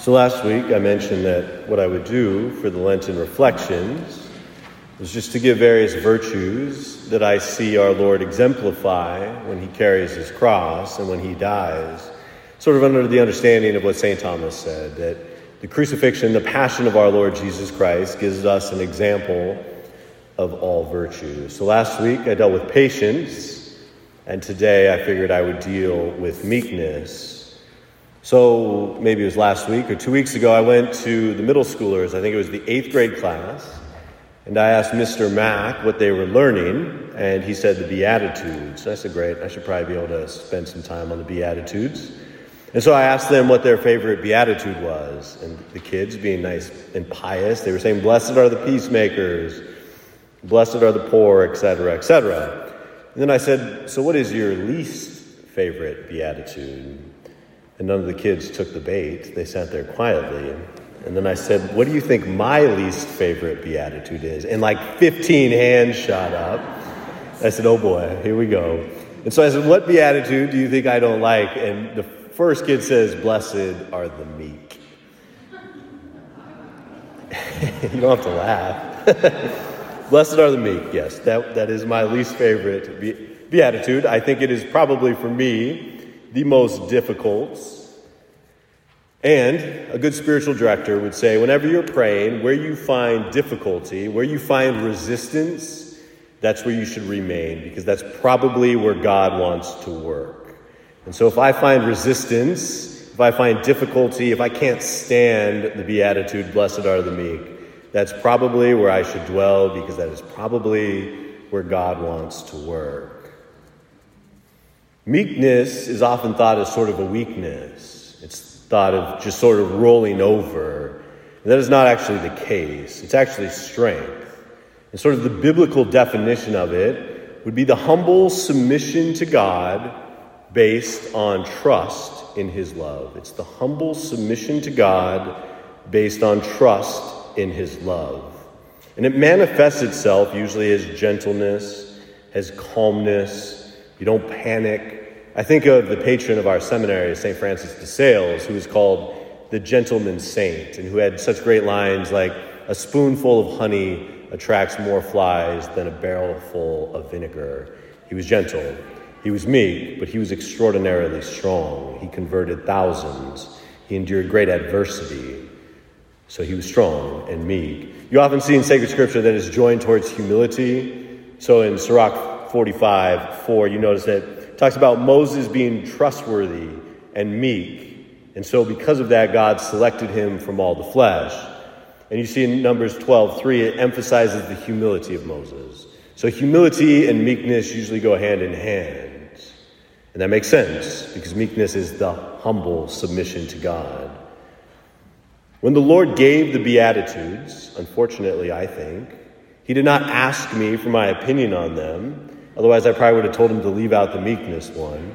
So last week I mentioned that what I would do for the Lenten reflections was just to give various virtues that I see our Lord exemplify when he carries his cross and when he dies, sort of under the understanding of what St. Thomas said that the crucifixion, the passion of our Lord Jesus Christ gives us an example of all virtues. So last week I dealt with patience, and today I figured I would deal with meekness. So maybe it was last week or two weeks ago, I went to the middle schoolers, I think it was the eighth grade class, and I asked Mr. Mack what they were learning, and he said the Beatitudes. I said, Great, I should probably be able to spend some time on the Beatitudes. And so I asked them what their favorite Beatitude was, and the kids, being nice and pious, they were saying, Blessed are the peacemakers, blessed are the poor, etc., etc. And then I said, So what is your least favorite Beatitude? And none of the kids took the bait. They sat there quietly. And then I said, What do you think my least favorite beatitude is? And like 15 hands shot up. I said, Oh boy, here we go. And so I said, What beatitude do you think I don't like? And the first kid says, Blessed are the meek. you don't have to laugh. Blessed are the meek, yes. That, that is my least favorite be- beatitude. I think it is probably for me the most difficult. And a good spiritual director would say whenever you're praying, where you find difficulty, where you find resistance, that's where you should remain because that's probably where God wants to work. And so if I find resistance, if I find difficulty, if I can't stand the beatitude, blessed are the meek, that's probably where I should dwell because that is probably where God wants to work. Meekness is often thought as sort of a weakness. It's thought of just sort of rolling over. And that is not actually the case. It's actually strength. And sort of the biblical definition of it would be the humble submission to God based on trust in His love. It's the humble submission to God based on trust in His love. And it manifests itself usually as gentleness, as calmness. You don't panic. I think of the patron of our seminary, St. Francis de Sales, who is called the gentleman saint, and who had such great lines like, A spoonful of honey attracts more flies than a barrel full of vinegar. He was gentle. He was meek, but he was extraordinarily strong. He converted thousands. He endured great adversity. So he was strong and meek. You often see in sacred scripture that it's joined towards humility. So in Sirach 45 4, you notice that talks about Moses being trustworthy and meek. And so, because of that, God selected him from all the flesh. And you see in Numbers 12 3, it emphasizes the humility of Moses. So, humility and meekness usually go hand in hand. And that makes sense because meekness is the humble submission to God. When the Lord gave the Beatitudes, unfortunately, I think, He did not ask me for my opinion on them. Otherwise, I probably would have told him to leave out the meekness one.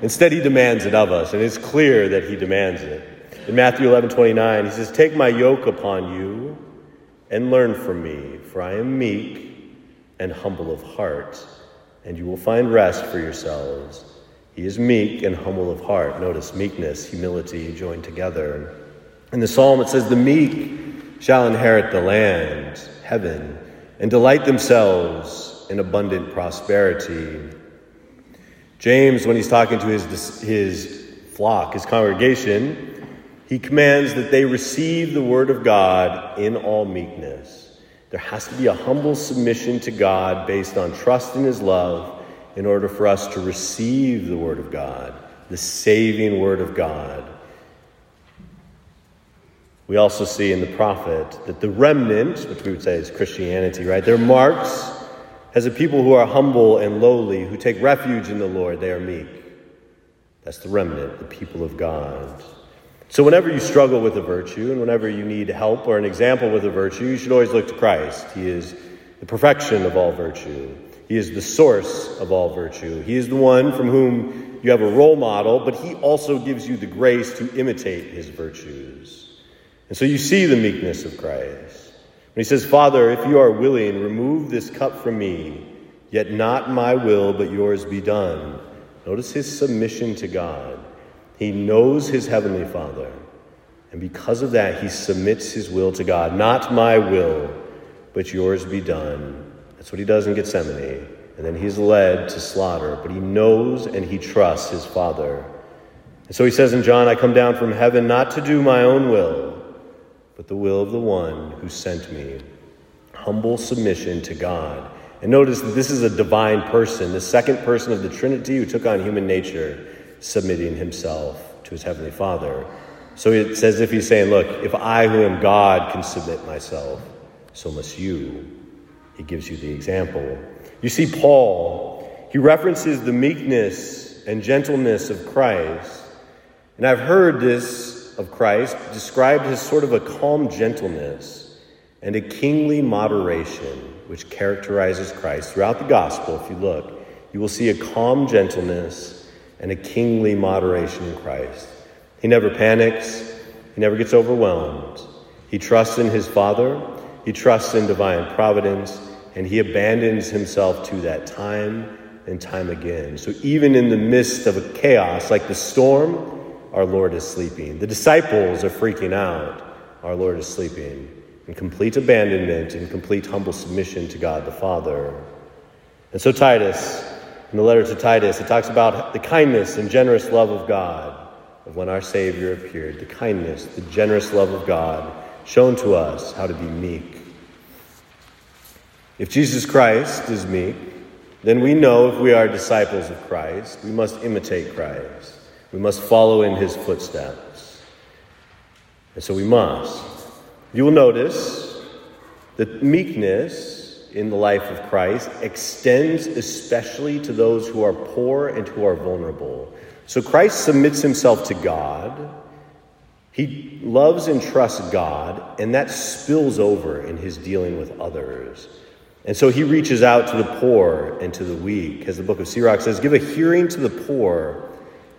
Instead, he demands it of us, and it's clear that he demands it. In Matthew 11 29, he says, Take my yoke upon you and learn from me, for I am meek and humble of heart, and you will find rest for yourselves. He is meek and humble of heart. Notice meekness, humility joined together. In the psalm, it says, The meek shall inherit the land, heaven, and delight themselves and abundant prosperity. James, when he's talking to his, his flock, his congregation, he commands that they receive the word of God in all meekness. There has to be a humble submission to God based on trust in his love in order for us to receive the word of God, the saving word of God. We also see in the prophet that the remnant, which we would say is Christianity, right? They're marks as a people who are humble and lowly, who take refuge in the Lord, they are meek. That's the remnant, the people of God. So, whenever you struggle with a virtue and whenever you need help or an example with a virtue, you should always look to Christ. He is the perfection of all virtue, He is the source of all virtue. He is the one from whom you have a role model, but He also gives you the grace to imitate His virtues. And so you see the meekness of Christ. When he says, Father, if you are willing, remove this cup from me, yet not my will, but yours be done. Notice his submission to God. He knows his heavenly Father. And because of that, he submits his will to God. Not my will, but yours be done. That's what he does in Gethsemane. And then he's led to slaughter, but he knows and he trusts his Father. And so he says in John, I come down from heaven not to do my own will, but the will of the one who sent me. Humble submission to God. And notice that this is a divine person, the second person of the Trinity who took on human nature, submitting himself to his heavenly Father. So it's as if he's saying, Look, if I, who am God, can submit myself, so must you. He gives you the example. You see, Paul, he references the meekness and gentleness of Christ. And I've heard this of Christ described as sort of a calm gentleness and a kingly moderation which characterizes Christ. Throughout the gospel, if you look, you will see a calm gentleness and a kingly moderation in Christ. He never panics, he never gets overwhelmed. He trusts in his Father, he trusts in divine providence, and he abandons himself to that time and time again. So even in the midst of a chaos like the storm, our Lord is sleeping. The disciples are freaking out. Our Lord is sleeping in complete abandonment and complete humble submission to God the Father. And so, Titus, in the letter to Titus, it talks about the kindness and generous love of God of when our Savior appeared, the kindness, the generous love of God shown to us how to be meek. If Jesus Christ is meek, then we know if we are disciples of Christ, we must imitate Christ. We must follow in his footsteps. And so we must. You will notice that meekness in the life of Christ extends especially to those who are poor and who are vulnerable. So Christ submits himself to God. He loves and trusts God, and that spills over in his dealing with others. And so he reaches out to the poor and to the weak. As the book of Sirach says, give a hearing to the poor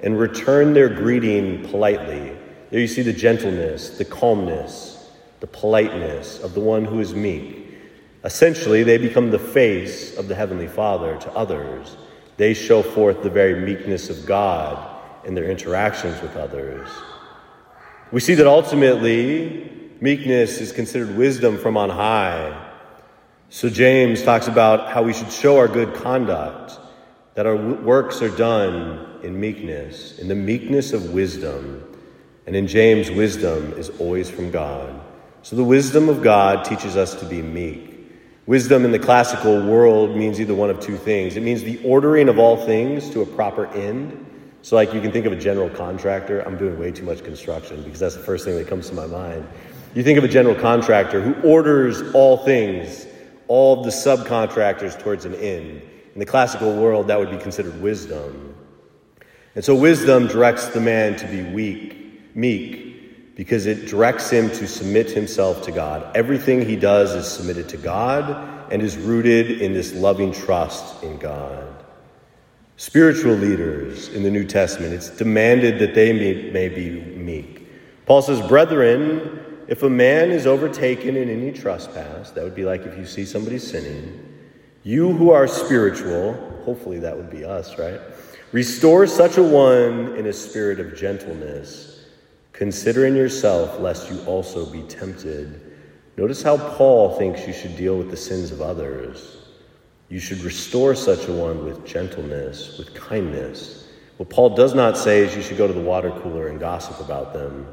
and return their greeting politely. There you see the gentleness, the calmness, the politeness of the one who is meek. Essentially, they become the face of the Heavenly Father to others. They show forth the very meekness of God in their interactions with others. We see that ultimately, meekness is considered wisdom from on high. So, James talks about how we should show our good conduct, that our works are done in meekness, in the meekness of wisdom. And in James, wisdom is always from God. So, the wisdom of God teaches us to be meek. Wisdom in the classical world means either one of two things. It means the ordering of all things to a proper end. So, like you can think of a general contractor. I'm doing way too much construction because that's the first thing that comes to my mind. You think of a general contractor who orders all things, all the subcontractors towards an end. In the classical world, that would be considered wisdom. And so, wisdom directs the man to be weak, meek, because it directs him to submit himself to God. Everything he does is submitted to God and is rooted in this loving trust in God. Spiritual leaders in the New Testament, it's demanded that they may, may be meek. Paul says, Brethren, if a man is overtaken in any trespass, that would be like if you see somebody sinning, you who are spiritual, hopefully that would be us, right? Restore such a one in a spirit of gentleness considering yourself lest you also be tempted. Notice how Paul thinks you should deal with the sins of others. You should restore such a one with gentleness, with kindness. What Paul does not say is you should go to the water cooler and gossip about them.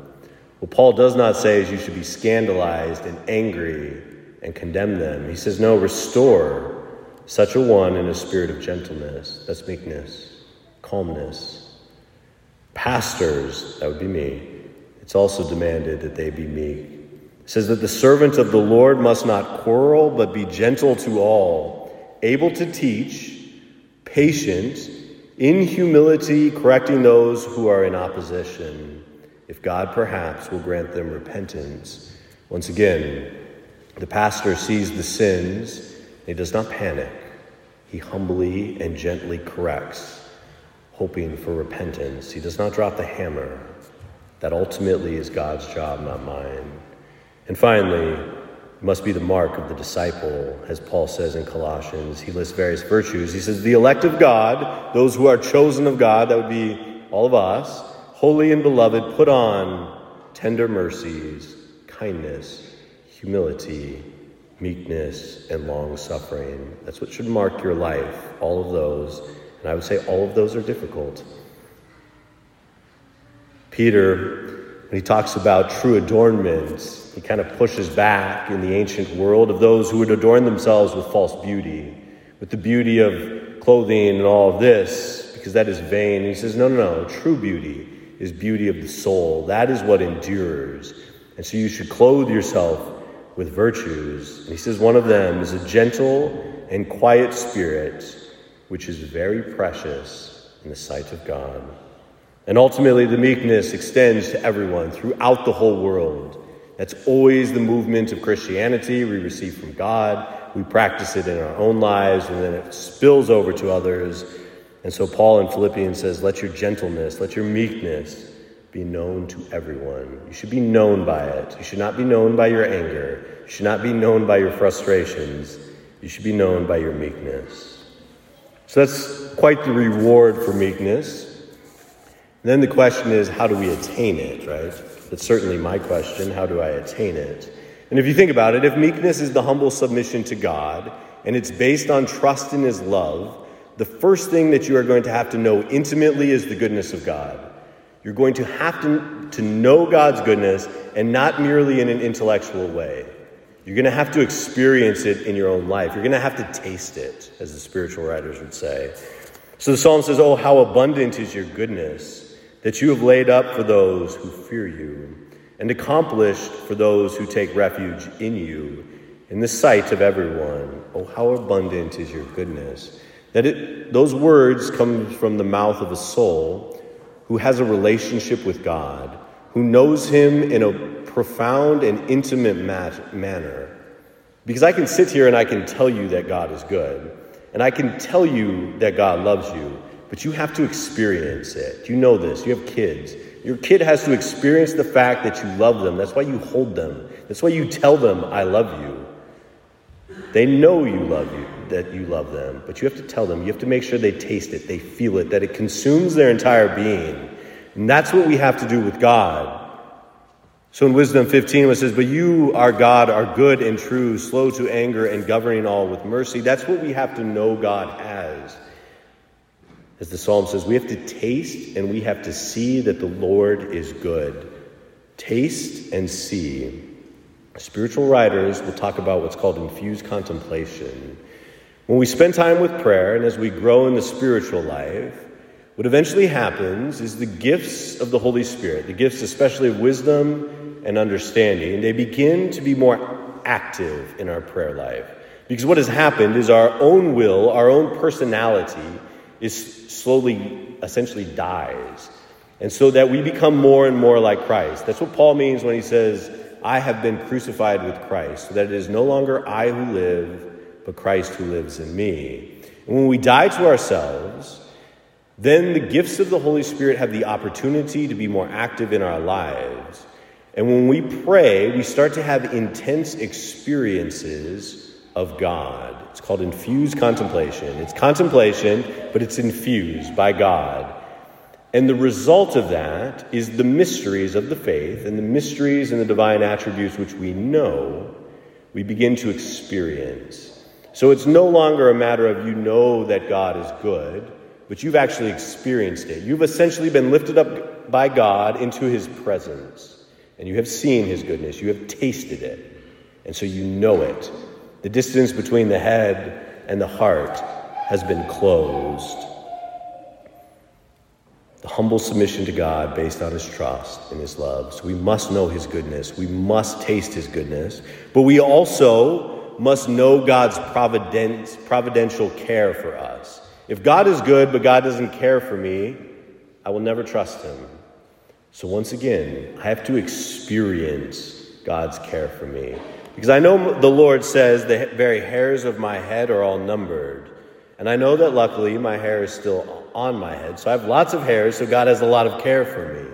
What Paul does not say is you should be scandalized and angry and condemn them. He says, no, restore such a one in a spirit of gentleness. That's meekness, calmness. Pastors, that would be me, it's also demanded that they be meek. It says that the servant of the Lord must not quarrel, but be gentle to all, able to teach, patient, in humility, correcting those who are in opposition, if God perhaps will grant them repentance. Once again, the pastor sees the sins, he does not panic. He humbly and gently corrects, hoping for repentance. He does not drop the hammer. That ultimately is God's job, not mine. And finally, must be the mark of the disciple, as Paul says in Colossians. He lists various virtues. He says, The elect of God, those who are chosen of God, that would be all of us, holy and beloved, put on tender mercies, kindness, humility, meekness, and long suffering. That's what should mark your life, all of those. And I would say all of those are difficult. Peter, when he talks about true adornments, he kind of pushes back in the ancient world of those who would adorn themselves with false beauty, with the beauty of clothing and all of this, because that is vain. And he says, no, no, no, true beauty is beauty of the soul. That is what endures. And so you should clothe yourself with virtues. And he says one of them is a gentle and quiet spirit, which is very precious in the sight of God. And ultimately, the meekness extends to everyone throughout the whole world. That's always the movement of Christianity we receive from God. We practice it in our own lives, and then it spills over to others. And so, Paul in Philippians says, Let your gentleness, let your meekness be known to everyone. You should be known by it. You should not be known by your anger. You should not be known by your frustrations. You should be known by your meekness. So, that's quite the reward for meekness. And then the question is, how do we attain it, right? That's certainly my question. How do I attain it? And if you think about it, if meekness is the humble submission to God and it's based on trust in His love, the first thing that you are going to have to know intimately is the goodness of God. You're going to have to, to know God's goodness and not merely in an intellectual way. You're going to have to experience it in your own life. You're going to have to taste it, as the spiritual writers would say. So the psalm says, Oh, how abundant is your goodness! that you have laid up for those who fear you, and accomplished for those who take refuge in you, in the sight of everyone. Oh, how abundant is your goodness! That it, those words come from the mouth of a soul who has a relationship with God, who knows Him in a profound and intimate mat- manner. Because I can sit here and I can tell you that God is good, and I can tell you that God loves you, but you have to experience it. You know this. You have kids. Your kid has to experience the fact that you love them. That's why you hold them. That's why you tell them, I love you. They know you love you, that you love them, but you have to tell them. You have to make sure they taste it, they feel it, that it consumes their entire being. And that's what we have to do with God. So in Wisdom 15, it says, But you, our God, are good and true, slow to anger, and governing all with mercy. That's what we have to know God as. As the psalm says, we have to taste and we have to see that the Lord is good. Taste and see. Spiritual writers will talk about what's called infused contemplation. When we spend time with prayer and as we grow in the spiritual life, what eventually happens is the gifts of the Holy Spirit, the gifts especially of wisdom and understanding, they begin to be more active in our prayer life. Because what has happened is our own will, our own personality, is slowly, essentially dies. And so that we become more and more like Christ. That's what Paul means when he says, I have been crucified with Christ, so that it is no longer I who live, but Christ who lives in me. And when we die to ourselves, then the gifts of the Holy Spirit have the opportunity to be more active in our lives. And when we pray, we start to have intense experiences of God. It's called infused contemplation. It's contemplation, but it's infused by God. And the result of that is the mysteries of the faith and the mysteries and the divine attributes which we know, we begin to experience. So it's no longer a matter of you know that God is good, but you've actually experienced it. You've essentially been lifted up by God into his presence, and you have seen his goodness, you have tasted it, and so you know it. The distance between the head and the heart has been closed. The humble submission to God based on his trust and his love. So we must know his goodness. We must taste his goodness. But we also must know God's providence, providential care for us. If God is good, but God doesn't care for me, I will never trust him. So once again, I have to experience God's care for me. Because I know the Lord says the very hairs of my head are all numbered. And I know that luckily my hair is still on my head. So I have lots of hairs, so God has a lot of care for me.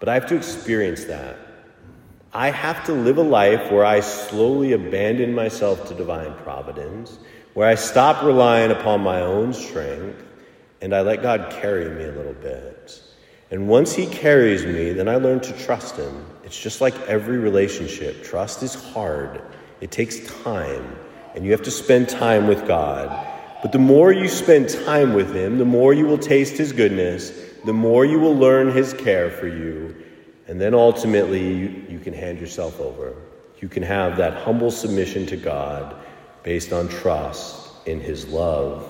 But I have to experience that. I have to live a life where I slowly abandon myself to divine providence, where I stop relying upon my own strength, and I let God carry me a little bit. And once He carries me, then I learn to trust Him. It's just like every relationship. Trust is hard, it takes time, and you have to spend time with God. But the more you spend time with Him, the more you will taste His goodness, the more you will learn His care for you, and then ultimately you, you can hand yourself over. You can have that humble submission to God based on trust in His love.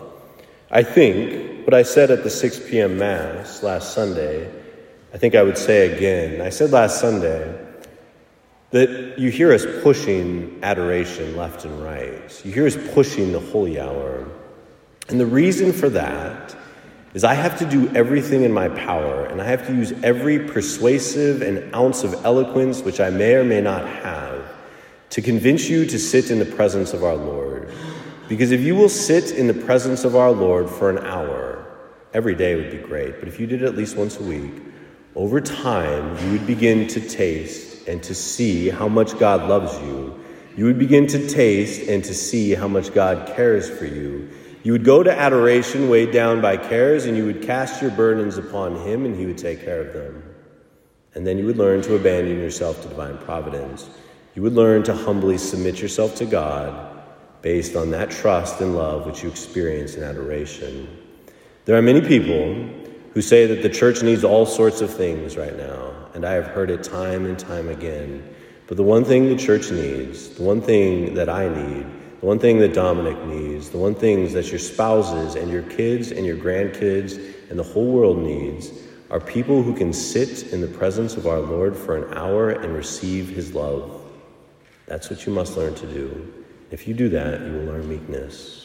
I think what I said at the 6 p.m. Mass last Sunday, I think I would say again. I said last Sunday that you hear us pushing adoration left and right. You hear us pushing the holy hour. And the reason for that is I have to do everything in my power, and I have to use every persuasive and ounce of eloquence, which I may or may not have, to convince you to sit in the presence of our Lord. Because if you will sit in the presence of our Lord for an hour, every day would be great, but if you did it at least once a week, over time you would begin to taste and to see how much God loves you. You would begin to taste and to see how much God cares for you. You would go to adoration weighed down by cares, and you would cast your burdens upon Him, and He would take care of them. And then you would learn to abandon yourself to divine providence. You would learn to humbly submit yourself to God based on that trust and love which you experience in adoration. There are many people who say that the church needs all sorts of things right now, and I have heard it time and time again. But the one thing the church needs, the one thing that I need, the one thing that Dominic needs, the one thing that your spouses and your kids and your grandkids and the whole world needs are people who can sit in the presence of our Lord for an hour and receive his love. That's what you must learn to do. If you do that, you will learn meekness.